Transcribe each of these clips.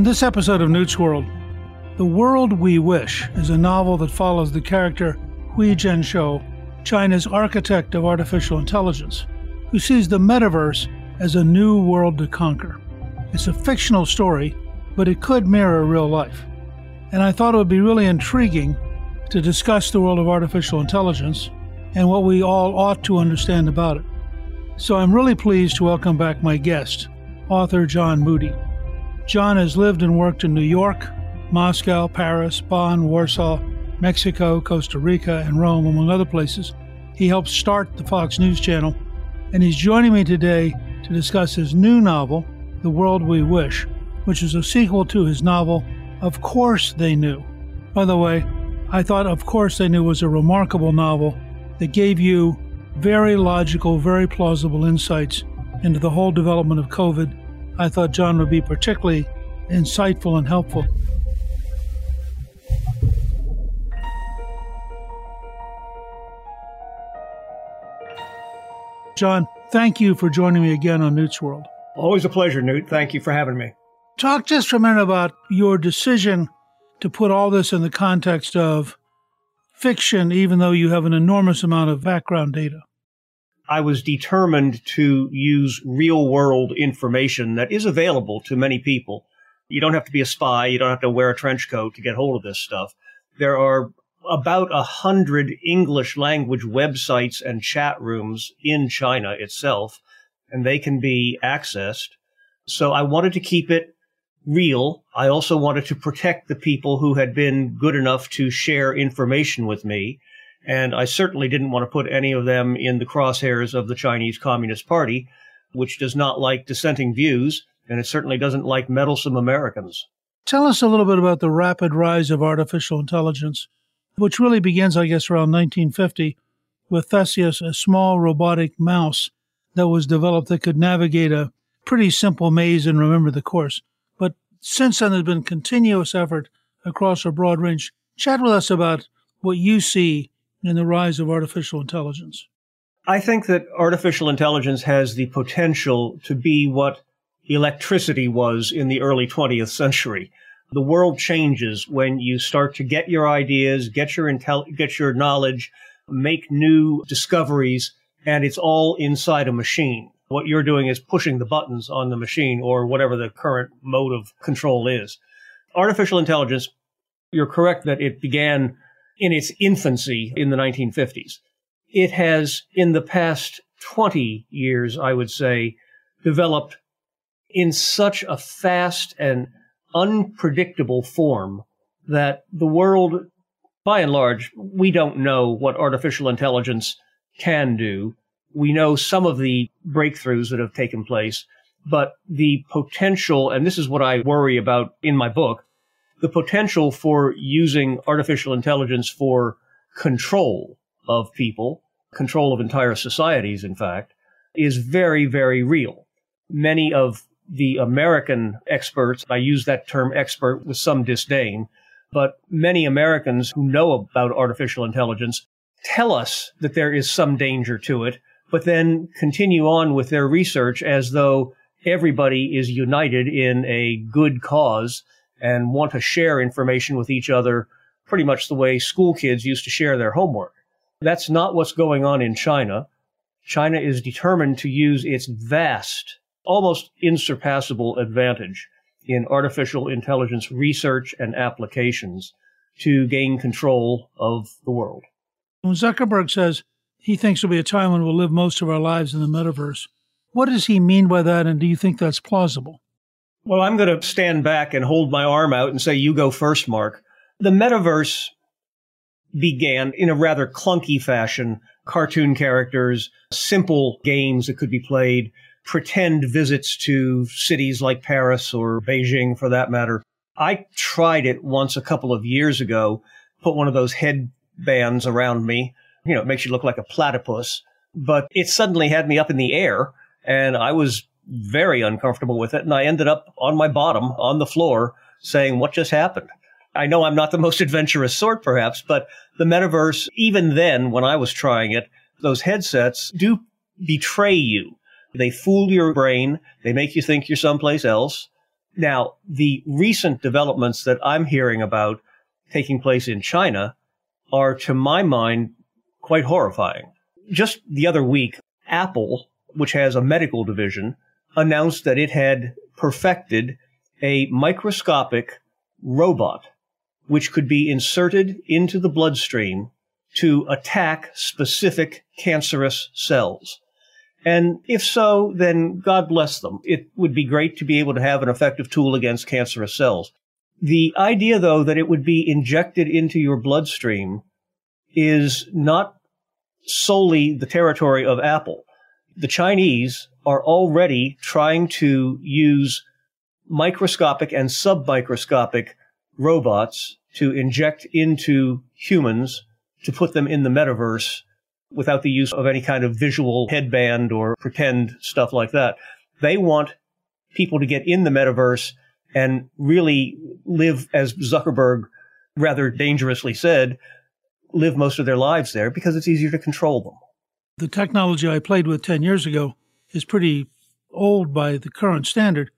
On this episode of Newt's World, The World We Wish is a novel that follows the character Hui Zhenshou, China's architect of artificial intelligence, who sees the metaverse as a new world to conquer. It's a fictional story, but it could mirror real life. And I thought it would be really intriguing to discuss the world of artificial intelligence and what we all ought to understand about it. So I'm really pleased to welcome back my guest, author John Moody. John has lived and worked in New York, Moscow, Paris, Bonn, Warsaw, Mexico, Costa Rica, and Rome, among other places. He helped start the Fox News Channel, and he's joining me today to discuss his new novel, The World We Wish, which is a sequel to his novel, Of Course They Knew. By the way, I thought Of Course They Knew was a remarkable novel that gave you very logical, very plausible insights into the whole development of COVID I thought John would be particularly insightful and helpful. John, thank you for joining me again on Newt's World. Always a pleasure, Newt. Thank you for having me. Talk just for a minute about your decision to put all this in the context of fiction, even though you have an enormous amount of background data. I was determined to use real world information that is available to many people. You don't have to be a spy. You don't have to wear a trench coat to get hold of this stuff. There are about a hundred English language websites and chat rooms in China itself, and they can be accessed. So I wanted to keep it real. I also wanted to protect the people who had been good enough to share information with me. And I certainly didn't want to put any of them in the crosshairs of the Chinese Communist Party, which does not like dissenting views, and it certainly doesn't like meddlesome Americans. Tell us a little bit about the rapid rise of artificial intelligence, which really begins, I guess, around 1950 with Theseus, a small robotic mouse that was developed that could navigate a pretty simple maze and remember the course. But since then, there's been continuous effort across a broad range. Chat with us about what you see in the rise of artificial intelligence? I think that artificial intelligence has the potential to be what electricity was in the early 20th century. The world changes when you start to get your ideas, get your intel- get your knowledge, make new discoveries, and it's all inside a machine. What you're doing is pushing the buttons on the machine or whatever the current mode of control is. Artificial intelligence, you're correct that it began in its infancy in the 1950s. It has, in the past 20 years, I would say, developed in such a fast and unpredictable form that the world, by and large, we don't know what artificial intelligence can do. We know some of the breakthroughs that have taken place, but the potential, and this is what I worry about in my book, the potential for using artificial intelligence for control of people, control of entire societies, in fact, is very, very real. Many of the American experts, I use that term expert with some disdain, but many Americans who know about artificial intelligence tell us that there is some danger to it, but then continue on with their research as though everybody is united in a good cause and want to share information with each other pretty much the way school kids used to share their homework. That's not what's going on in China. China is determined to use its vast, almost insurpassable advantage in artificial intelligence research and applications to gain control of the world. When Zuckerberg says he thinks there'll be a time when we'll live most of our lives in the metaverse, what does he mean by that, and do you think that's plausible? Well, I'm going to stand back and hold my arm out and say, you go first, Mark. The metaverse began in a rather clunky fashion cartoon characters, simple games that could be played, pretend visits to cities like Paris or Beijing for that matter. I tried it once a couple of years ago, put one of those headbands around me. You know, it makes you look like a platypus, but it suddenly had me up in the air and I was very uncomfortable with it. And I ended up on my bottom on the floor saying, what just happened? I know I'm not the most adventurous sort, perhaps, but the metaverse, even then, when I was trying it, those headsets do betray you. They fool your brain. They make you think you're someplace else. Now, the recent developments that I'm hearing about taking place in China are, to my mind, quite horrifying. Just the other week, Apple, which has a medical division, announced that it had perfected a microscopic robot which could be inserted into the bloodstream to attack specific cancerous cells. And if so, then God bless them. It would be great to be able to have an effective tool against cancerous cells. The idea, though, that it would be injected into your bloodstream is not solely the territory of Apple. The Chinese are already trying to use microscopic and submicroscopic robots to inject into humans to put them in the metaverse without the use of any kind of visual headband or pretend stuff like that. They want people to get in the metaverse and really live, as Zuckerberg rather dangerously said, live most of their lives there because it's easier to control them. The technology I played with 10 years ago is pretty old by the current standard,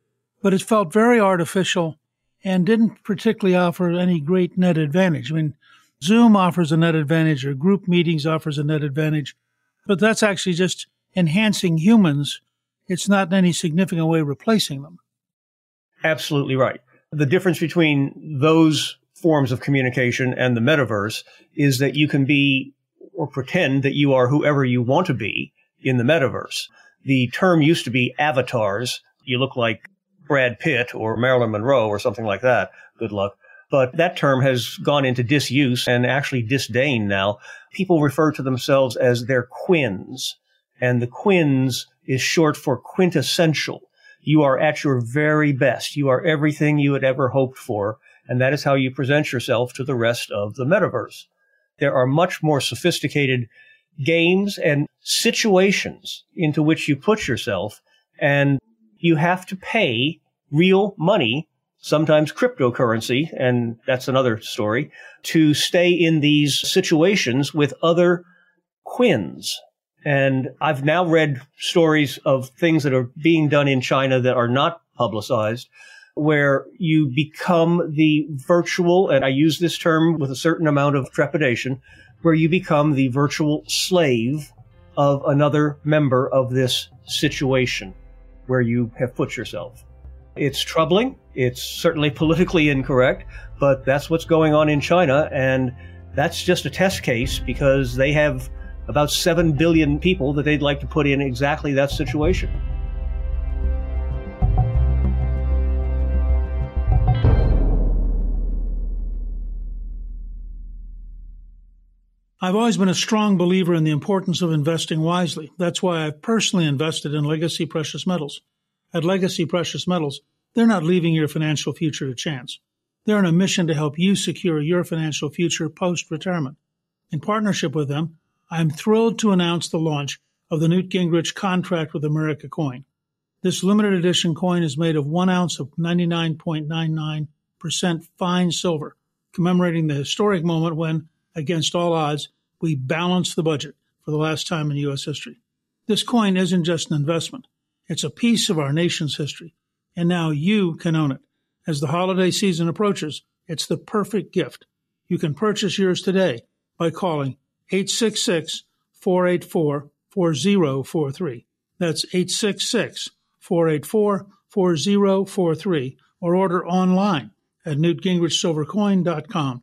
but it felt very artificial and didn't particularly offer any great net advantage. I mean, Zoom offers a net advantage or group meetings offers a net advantage, but that's actually just enhancing humans. It's not in any significant way replacing them. Absolutely right. The difference between those forms of communication and the metaverse is that you can be or pretend that you are whoever you want to be in the metaverse. The term used to be avatars. You look like Brad Pitt or Marilyn Monroe or something like that. Good luck. But that term has gone into disuse and actually disdain now. People refer to themselves as their quins. And the quins is short for quintessential. You are at your very best. You are everything you had ever hoped for. And that is how you present yourself to the rest of the metaverse. There are much more sophisticated games and situations into which you put yourself. And you have to pay real money, sometimes cryptocurrency, and that's another story, to stay in these situations with other quins. And I've now read stories of things that are being done in China that are not publicized, where you become the virtual, and I use this term with a certain amount of trepidation, where you become the virtual slave of another member of this situation where you have put yourself. It's troubling. It's certainly politically incorrect, but that's what's going on in China. And that's just a test case because they have about 7 billion people that they'd like to put in exactly that situation. I've always been a strong believer in the importance of investing wisely. That's why I've personally invested in Legacy Precious Metals. At Legacy Precious Metals, they're not leaving your financial future to chance. They're on a mission to help you secure your financial future post retirement. In partnership with them, I'm thrilled to announce the launch of the Newt Gingrich Contract with America coin. This limited edition coin is made of one ounce of 99.99% fine silver, commemorating the historic moment when, against all odds, we balanced the budget for the last time in U.S. history. This coin isn't just an investment. It's a piece of our nation's history. And now you can own it. As the holiday season approaches, it's the perfect gift. You can purchase yours today by calling 866 484 4043. That's 866 484 4043 or order online at newtgingrichsilvercoin.com.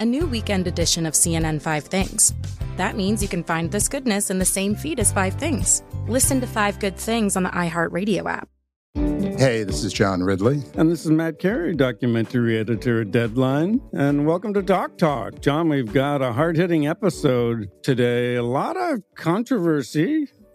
a new weekend edition of CNN Five Things. That means you can find this goodness in the same feed as Five Things. Listen to Five Good Things on the iHeartRadio app. Hey, this is John Ridley. And this is Matt Carey, documentary editor at Deadline. And welcome to Doc Talk. John, we've got a hard hitting episode today. A lot of controversy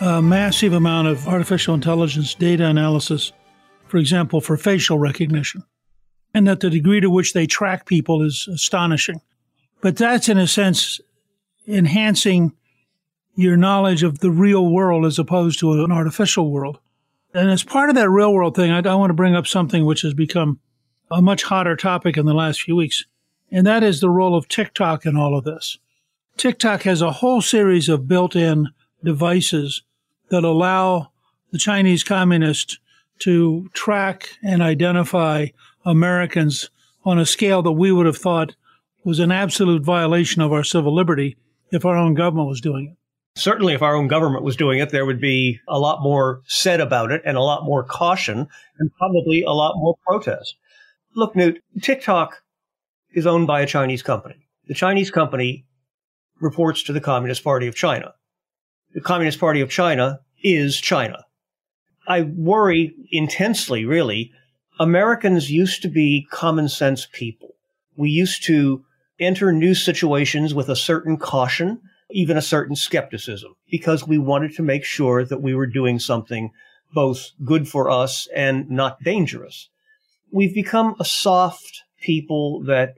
a massive amount of artificial intelligence data analysis, for example, for facial recognition, and that the degree to which they track people is astonishing. But that's, in a sense, enhancing your knowledge of the real world as opposed to an artificial world. And as part of that real world thing, I, I want to bring up something which has become a much hotter topic in the last few weeks, and that is the role of TikTok in all of this. TikTok has a whole series of built in devices that allow the Chinese communists to track and identify Americans on a scale that we would have thought was an absolute violation of our civil liberty if our own government was doing it. Certainly, if our own government was doing it, there would be a lot more said about it and a lot more caution and probably a lot more protest. Look, Newt, TikTok is owned by a Chinese company. The Chinese company reports to the Communist Party of China the Communist Party of China is China. I worry intensely, really. Americans used to be common sense people. We used to enter new situations with a certain caution, even a certain skepticism, because we wanted to make sure that we were doing something both good for us and not dangerous. We've become a soft people that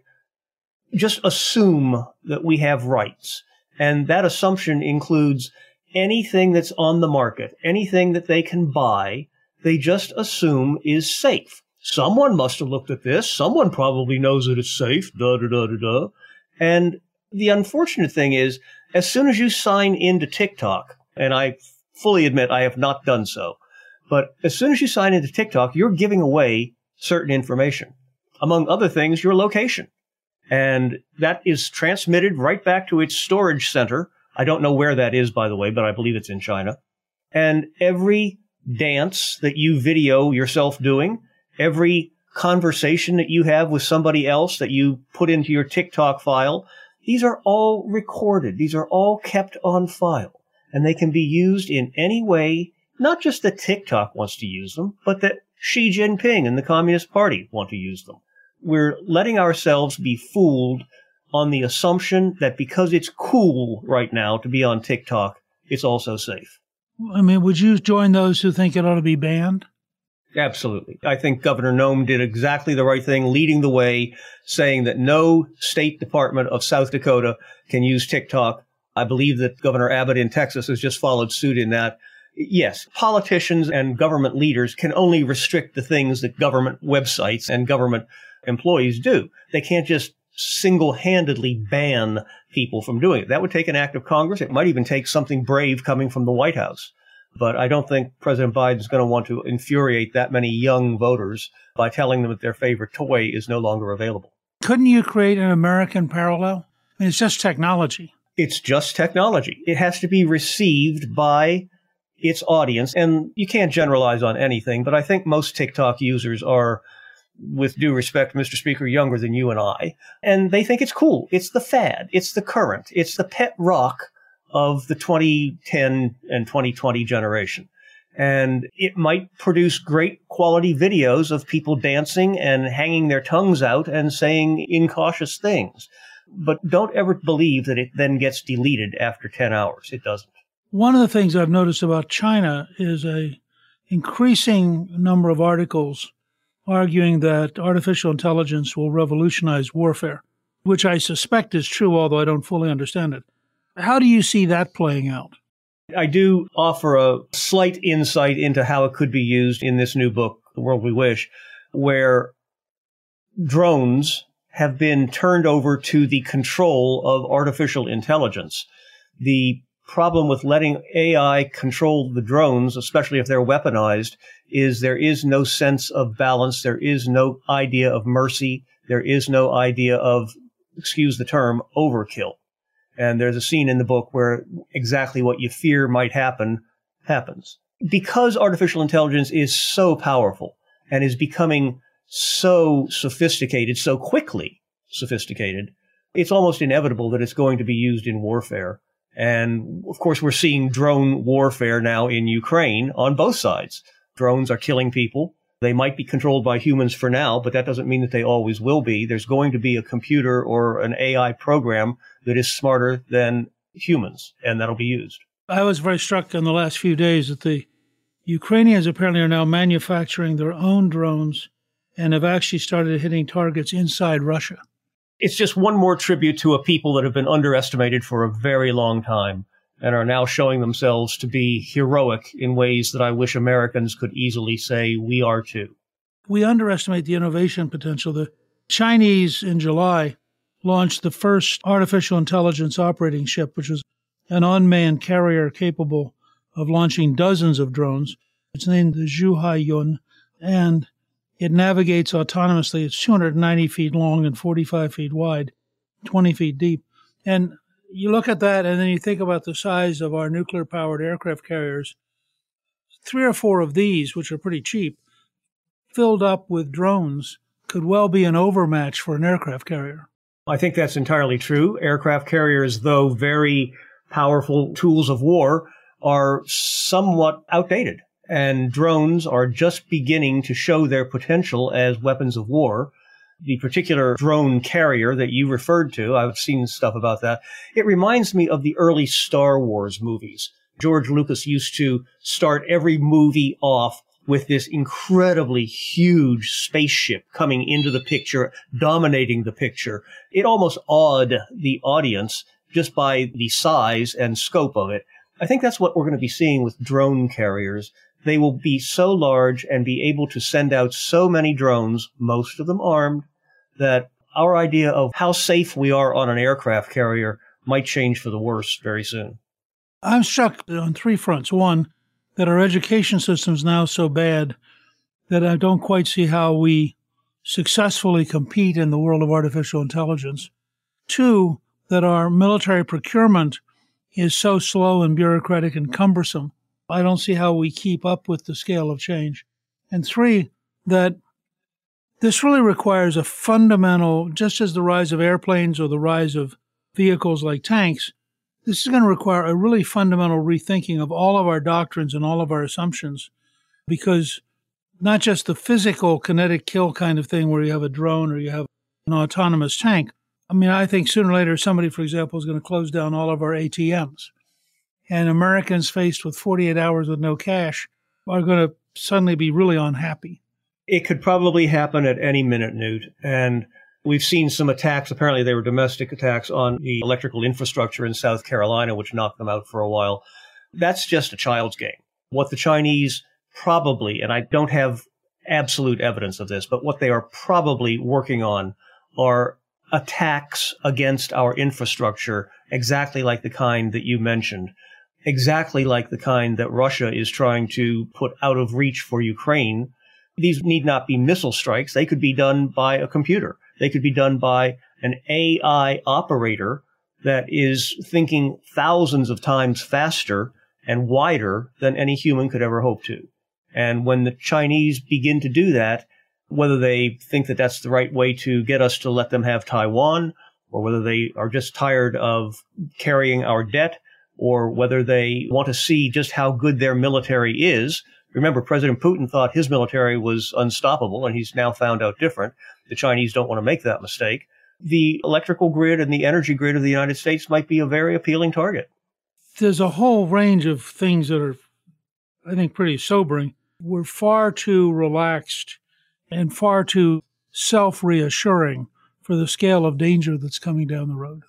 just assume that we have rights. And that assumption includes anything that's on the market, anything that they can buy, they just assume is safe. Someone must have looked at this. Someone probably knows that it's safe. Da da da da da. And the unfortunate thing is, as soon as you sign into TikTok, and I fully admit I have not done so, but as soon as you sign into TikTok, you're giving away certain information. Among other things, your location. And that is transmitted right back to its storage center I don't know where that is, by the way, but I believe it's in China. And every dance that you video yourself doing, every conversation that you have with somebody else that you put into your TikTok file, these are all recorded. These are all kept on file and they can be used in any way, not just that TikTok wants to use them, but that Xi Jinping and the Communist Party want to use them. We're letting ourselves be fooled on the assumption that because it's cool right now to be on TikTok, it's also safe. I mean, would you join those who think it ought to be banned? Absolutely. I think Governor Noem did exactly the right thing, leading the way, saying that no state department of South Dakota can use TikTok. I believe that Governor Abbott in Texas has just followed suit in that. Yes, politicians and government leaders can only restrict the things that government websites and government employees do. They can't just single-handedly ban people from doing it. That would take an act of Congress. It might even take something brave coming from the White House. But I don't think President Biden is going to want to infuriate that many young voters by telling them that their favorite toy is no longer available. Couldn't you create an American parallel? I mean, it's just technology. It's just technology. It has to be received by its audience. And you can't generalize on anything, but I think most TikTok users are, with due respect, Mr. Speaker, younger than you and I. And they think it's cool. It's the fad. It's the current. It's the pet rock of the 2010 and 2020 generation. And it might produce great quality videos of people dancing and hanging their tongues out and saying incautious things. But don't ever believe that it then gets deleted after 10 hours. It doesn't. One of the things I've noticed about China is a increasing number of articles arguing that artificial intelligence will revolutionize warfare, which I suspect is true, although I don't fully understand it. How do you see that playing out? I do offer a slight insight into how it could be used in this new book, The World We Wish, where drones have been turned over to the control of artificial intelligence. The problem with letting AI control the drones, especially if they're weaponized, is there is no sense of balance. There is no idea of mercy. There is no idea of, excuse the term, overkill. And there's a scene in the book where exactly what you fear might happen happens. Because artificial intelligence is so powerful and is becoming so sophisticated, so quickly sophisticated, it's almost inevitable that it's going to be used in warfare. And of course, we're seeing drone warfare now in Ukraine on both sides. Drones are killing people. They might be controlled by humans for now, but that doesn't mean that they always will be. There's going to be a computer or an AI program that is smarter than humans, and that'll be used. I was very struck in the last few days that the Ukrainians apparently are now manufacturing their own drones and have actually started hitting targets inside Russia. It's just one more tribute to a people that have been underestimated for a very long time and are now showing themselves to be heroic in ways that I wish Americans could easily say we are too. We underestimate the innovation potential. The Chinese in July launched the first artificial intelligence operating ship, which was an unmanned carrier capable of launching dozens of drones. It's named the Zhuhai Yun, and it navigates autonomously. It's 290 feet long and 45 feet wide, 20 feet deep. And you look at that, and then you think about the size of our nuclear powered aircraft carriers. Three or four of these, which are pretty cheap, filled up with drones, could well be an overmatch for an aircraft carrier. I think that's entirely true. Aircraft carriers, though very powerful tools of war, are somewhat outdated. And drones are just beginning to show their potential as weapons of war. The particular drone carrier that you referred to, I've seen stuff about that. It reminds me of the early Star Wars movies. George Lucas used to start every movie off with this incredibly huge spaceship coming into the picture, dominating the picture. It almost awed the audience just by the size and scope of it. I think that's what we're going to be seeing with drone carriers. They will be so large and be able to send out so many drones, most of them armed, that our idea of how safe we are on an aircraft carrier might change for the worse very soon. I'm struck on three fronts. One, that our education system is now so bad that I don't quite see how we successfully compete in the world of artificial intelligence. Two, that our military procurement is so slow and bureaucratic and cumbersome. I don't see how we keep up with the scale of change. And three, that this really requires a fundamental, just as the rise of airplanes or the rise of vehicles like tanks, this is going to require a really fundamental rethinking of all of our doctrines and all of our assumptions because not just the physical kinetic kill kind of thing where you have a drone or you have an autonomous tank. I mean, I think sooner or later somebody, for example, is going to close down all of our ATMs. And Americans faced with 48 hours with no cash are going to suddenly be really unhappy. It could probably happen at any minute, Newt. And We've seen some attacks. Apparently, they were domestic attacks on the electrical infrastructure in South Carolina, which knocked them out for a while. That's just a child's game. What the Chinese probably, and I don't have absolute evidence of this, but what they are probably working on are attacks against our infrastructure, exactly like the kind that you mentioned, exactly like the kind that Russia is trying to put out of reach for Ukraine. These need not be missile strikes. They could be done by a computer. They could be done by an AI operator that is thinking thousands of times faster and wider than any human could ever hope to. And when the Chinese begin to do that, whether they think that that's the right way to get us to let them have Taiwan, or whether they are just tired of carrying our debt, or whether they want to see just how good their military is. Remember, President Putin thought his military was unstoppable, and he's now found out different. The Chinese don't want to make that mistake. The electrical grid and the energy grid of the United States might be a very appealing target. There's a whole range of things that are, I think, pretty sobering. We're far too relaxed and far too self reassuring for the scale of danger that's coming down the road.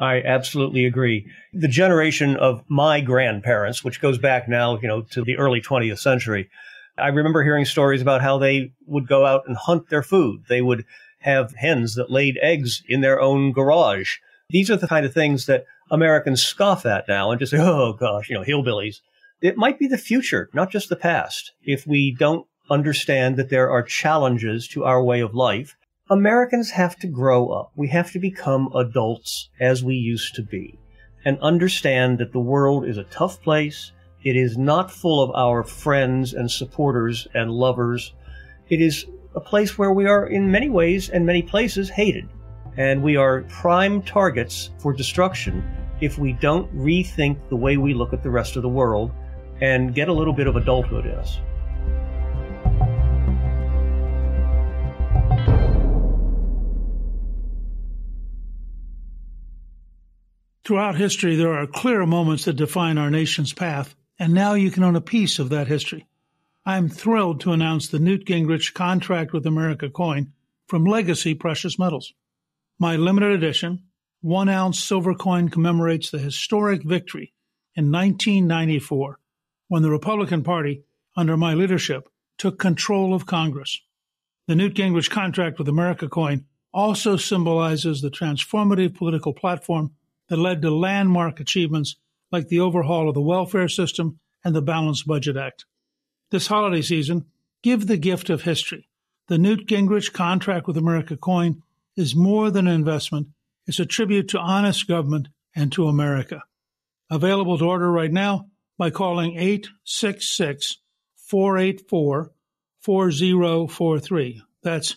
I absolutely agree. The generation of my grandparents, which goes back now, you know, to the early 20th century, I remember hearing stories about how they would go out and hunt their food. They would have hens that laid eggs in their own garage. These are the kind of things that Americans scoff at now and just say, oh gosh, you know, hillbillies. It might be the future, not just the past, if we don't understand that there are challenges to our way of life Americans have to grow up. We have to become adults as we used to be and understand that the world is a tough place. It is not full of our friends and supporters and lovers. It is a place where we are in many ways and many places hated. And we are prime targets for destruction if we don't rethink the way we look at the rest of the world and get a little bit of adulthood in us. Throughout history, there are clear moments that define our nation's path, and now you can own a piece of that history. I am thrilled to announce the Newt Gingrich Contract with America coin from Legacy Precious Metals. My limited edition, one ounce silver coin commemorates the historic victory in 1994 when the Republican Party, under my leadership, took control of Congress. The Newt Gingrich Contract with America coin also symbolizes the transformative political platform that led to landmark achievements like the overhaul of the welfare system and the Balanced Budget Act. This holiday season, give the gift of history. The Newt Gingrich Contract with America coin is more than an investment, it's a tribute to honest government and to America. Available to order right now by calling 866 484 4043. That's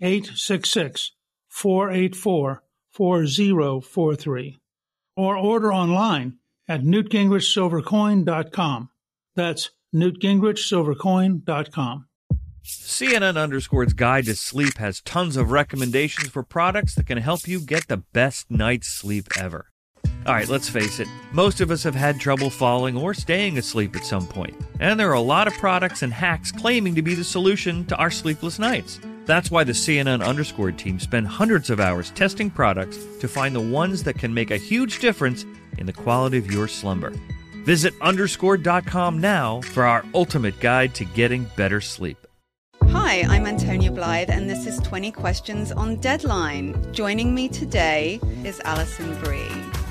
866 484 4043 or order online at newtgingrichsilvercoin.com. That's newtgingrichsilvercoin.com. CNN Underscore's Guide to Sleep has tons of recommendations for products that can help you get the best night's sleep ever. All right, let's face it, most of us have had trouble falling or staying asleep at some point, and there are a lot of products and hacks claiming to be the solution to our sleepless nights. That's why the CNN Underscore team spend hundreds of hours testing products to find the ones that can make a huge difference in the quality of your slumber. Visit underscore.com now for our ultimate guide to getting better sleep. Hi, I'm Antonia Blythe, and this is 20 Questions on Deadline. Joining me today is Alison Brie.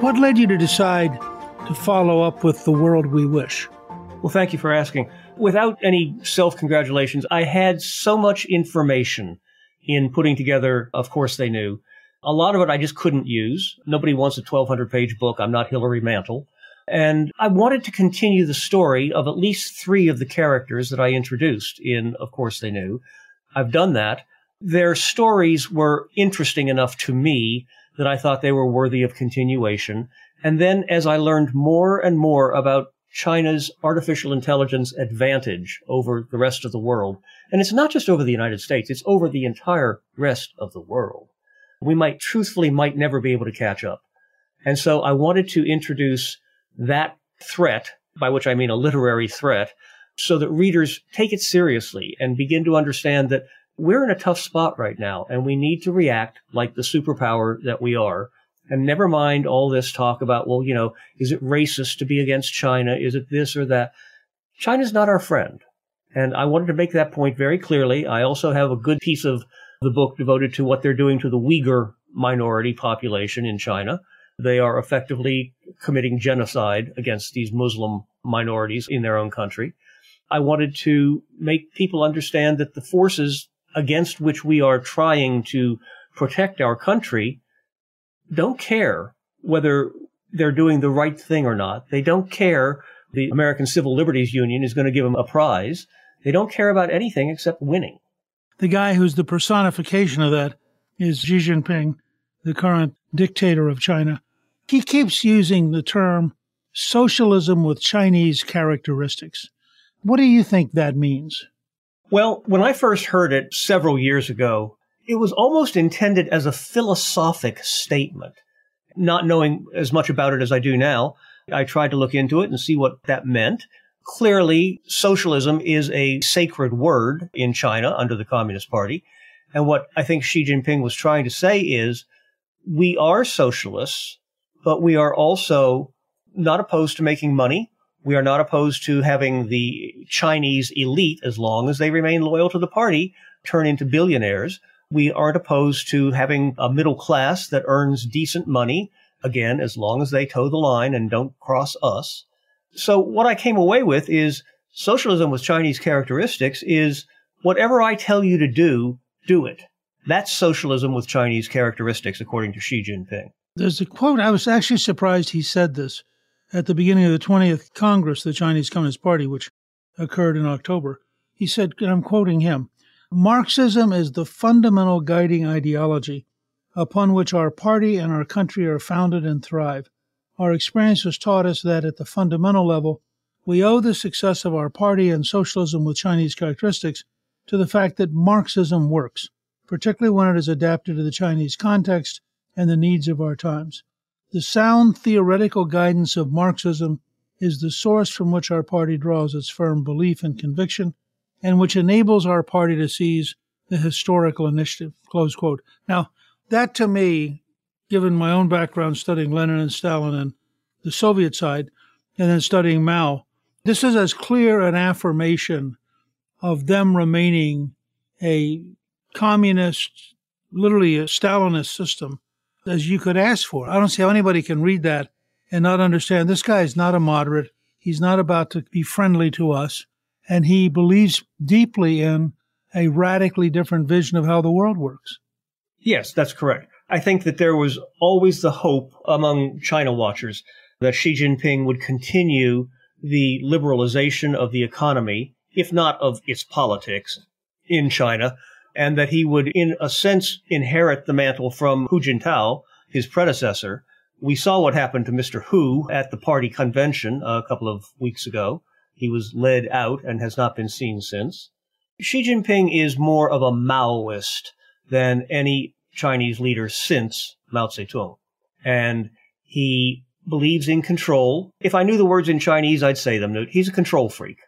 What led you to decide to follow up with The World We Wish? Well, thank you for asking. Without any self congratulations, I had so much information in putting together Of Course They Knew. A lot of it I just couldn't use. Nobody wants a 1200 page book. I'm not Hilary Mantel. And I wanted to continue the story of at least three of the characters that I introduced in Of Course They Knew. I've done that. Their stories were interesting enough to me that I thought they were worthy of continuation. And then as I learned more and more about China's artificial intelligence advantage over the rest of the world, and it's not just over the United States, it's over the entire rest of the world. We might truthfully might never be able to catch up. And so I wanted to introduce that threat, by which I mean a literary threat, so that readers take it seriously and begin to understand that we're in a tough spot right now and we need to react like the superpower that we are And never mind all this talk about, well, you know, is it racist to be against China? Is it this or that? China's not our friend. And I wanted to make that point very clearly. I also have a good piece of the book devoted to what they're doing to the Uyghur minority population in China. They are effectively committing genocide against these Muslim minorities in their own country. I wanted to make people understand that the forces against which we are trying to protect our country don't care whether they're doing the right thing or not. They don't care the American Civil Liberties Union is going to give them a prize. They don't care about anything except winning. The guy who's the personification of that is Xi Jinping, the current dictator of China. He keeps using the term socialism with Chinese characteristics. What do you think that means? Well, when I first heard it several years ago, it was almost intended as a philosophic statement. Not knowing as much about it as I do now, I tried to look into it and see what that meant. Clearly, socialism is a sacred word in China under the Communist Party. And what I think Xi Jinping was trying to say is we are socialists, but we are also not opposed to making money. We are not opposed to having the Chinese elite, as long as they remain loyal to the party, turn into billionaires. We aren't opposed to having a middle class that earns decent money, again, as long as they toe the line and don't cross us. So what I came away with is socialism with Chinese characteristics is whatever I tell you to do, do it. That's socialism with Chinese characteristics, according to Xi Jinping. There's a quote, I was actually surprised he said this at the beginning of the 20th Congress, the Chinese Communist Party, which occurred in October. He said, and I'm quoting him Marxism is the fundamental guiding ideology upon which our party and our country are founded and thrive. Our experience has taught us that at the fundamental level, we owe the success of our party and socialism with Chinese characteristics to the fact that Marxism works, particularly when it is adapted to the Chinese context and the needs of our times. The sound theoretical guidance of Marxism is the source from which our party draws its firm belief and conviction, and which enables our party to seize the historical initiative. Close quote. Now, that to me, given my own background studying Lenin and Stalin and the Soviet side, and then studying Mao, this is as clear an affirmation of them remaining a communist, literally a Stalinist system as you could ask for. I don't see how anybody can read that and not understand this guy is not a moderate. He's not about to be friendly to us. And he believes deeply in a radically different vision of how the world works. Yes, that's correct. I think that there was always the hope among China watchers that Xi Jinping would continue the liberalization of the economy, if not of its politics in China, and that he would, in a sense, inherit the mantle from Hu Jintao, his predecessor. We saw what happened to Mr. Hu at the party convention a couple of weeks ago. He was led out and has not been seen since. Xi Jinping is more of a Maoist than any Chinese leader since Mao Zedong. And he believes in control. If I knew the words in Chinese, I'd say them. He's a control freak.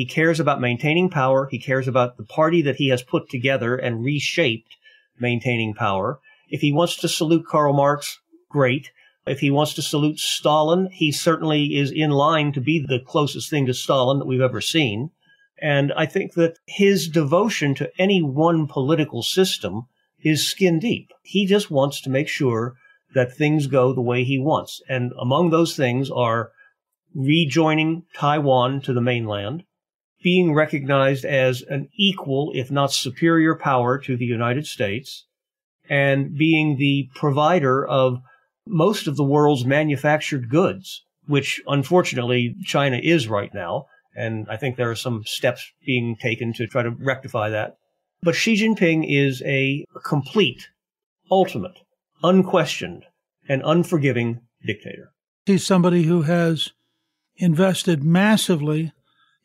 He cares about maintaining power. He cares about the party that he has put together and reshaped maintaining power. If he wants to salute Karl Marx, great. If he wants to salute Stalin, he certainly is in line to be the closest thing to Stalin that we've ever seen. And I think that his devotion to any one political system is skin deep. He just wants to make sure that things go the way he wants. And among those things are rejoining Taiwan to the mainland, being recognized as an equal, if not superior power to the United States, and being the provider of most of the world's manufactured goods, which unfortunately China is right now. And I think there are some steps being taken to try to rectify that. But Xi Jinping is a complete, ultimate, unquestioned, and unforgiving dictator. He's somebody who has invested massively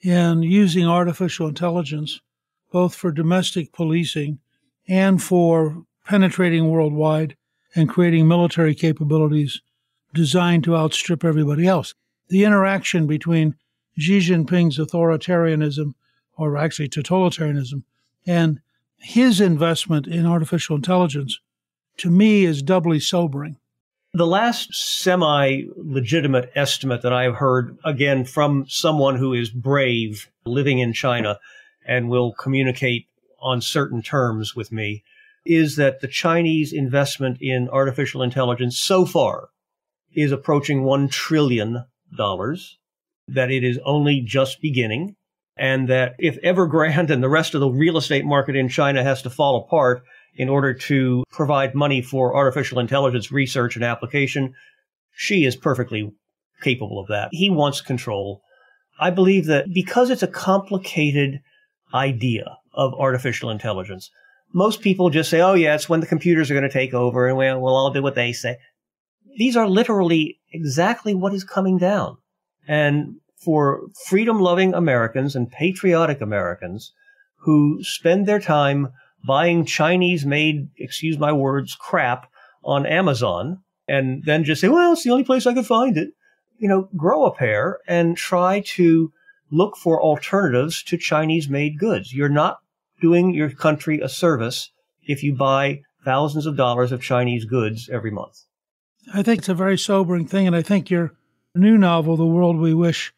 in using artificial intelligence, both for domestic policing and for penetrating worldwide and creating military capabilities designed to outstrip everybody else. The interaction between Xi Jinping's authoritarianism, or actually totalitarianism, and his investment in artificial intelligence, to me, is doubly sobering. The last semi legitimate estimate that I have heard, again, from someone who is brave living in China and will communicate on certain terms with me, is that the Chinese investment in artificial intelligence so far is approaching $1 trillion, that it is only just beginning, and that if Evergrande and the rest of the real estate market in China has to fall apart, in order to provide money for artificial intelligence research and application. She is perfectly capable of that. He wants control. I believe that because it's a complicated idea of artificial intelligence, most people just say, oh, yeah, it's when the computers are going to take over and we'll, we'll all do what they say. These are literally exactly what is coming down. And for freedom loving Americans and patriotic Americans who spend their time buying Chinese made, excuse my words, crap on Amazon and then just say, well, it's the only place I could find it. You know, grow a pair and try to look for alternatives to Chinese made goods. You're not doing your country a service if you buy thousands of dollars of Chinese goods every month. I think it's a very sobering thing. And I think your new novel, The World We Wish,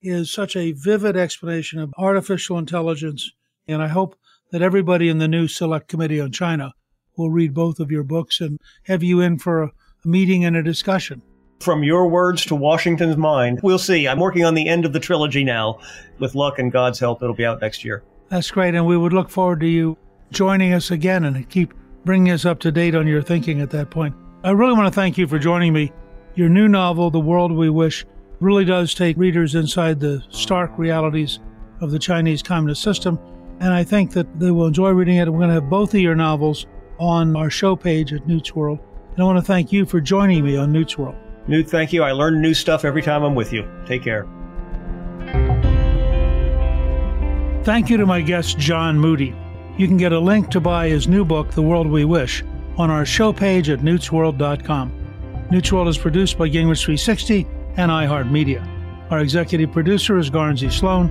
is such a vivid explanation of artificial intelligence. And I hope that everybody in the new Select Committee on China will read both of your books and have you in for a, meeting and a discussion. From your words to Washington's mind, we'll see. I'm working on the end of the trilogy now. With luck and God's help, it'll be out next year. That's great. And we would look forward to you joining us again and keep bringing us up to date on your thinking at that point. I really want to thank you for joining me. Your new novel, The World We Wish, really does take readers inside the stark realities of the Chinese Communist system and I think that they will enjoy reading it. We're going to have both of your novels on our show page at Newt's World. And I want to thank you for joining me on Newt's World. Newt, thank you. I learn new stuff every time I'm with you. Take care. Thank you to my guest, John Moody. You can get a link to buy his new book, The World We Wish, on our show page at newtsworld.com. Newt's World is produced by Gingrich 360 and iHeartMedia. Our executive producer is Guernsey Sloan.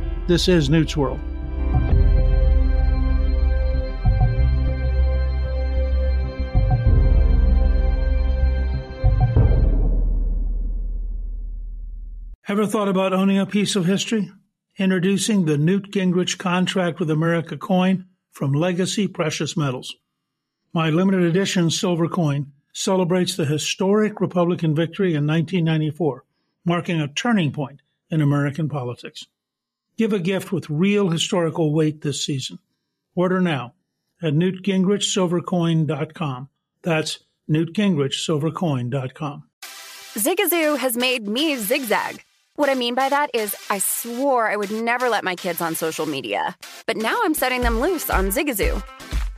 This is Newt's World. Ever thought about owning a piece of history? Introducing the Newt Gingrich Contract with America coin from Legacy Precious Metals. My limited edition silver coin celebrates the historic Republican victory in 1994, marking a turning point in American politics. Give a gift with real historical weight this season. Order now at newtgingrichsilvercoin.com. That's newtgingrichsilvercoin.com. Zigazoo has made me zigzag. What I mean by that is, I swore I would never let my kids on social media, but now I'm setting them loose on Zigazoo.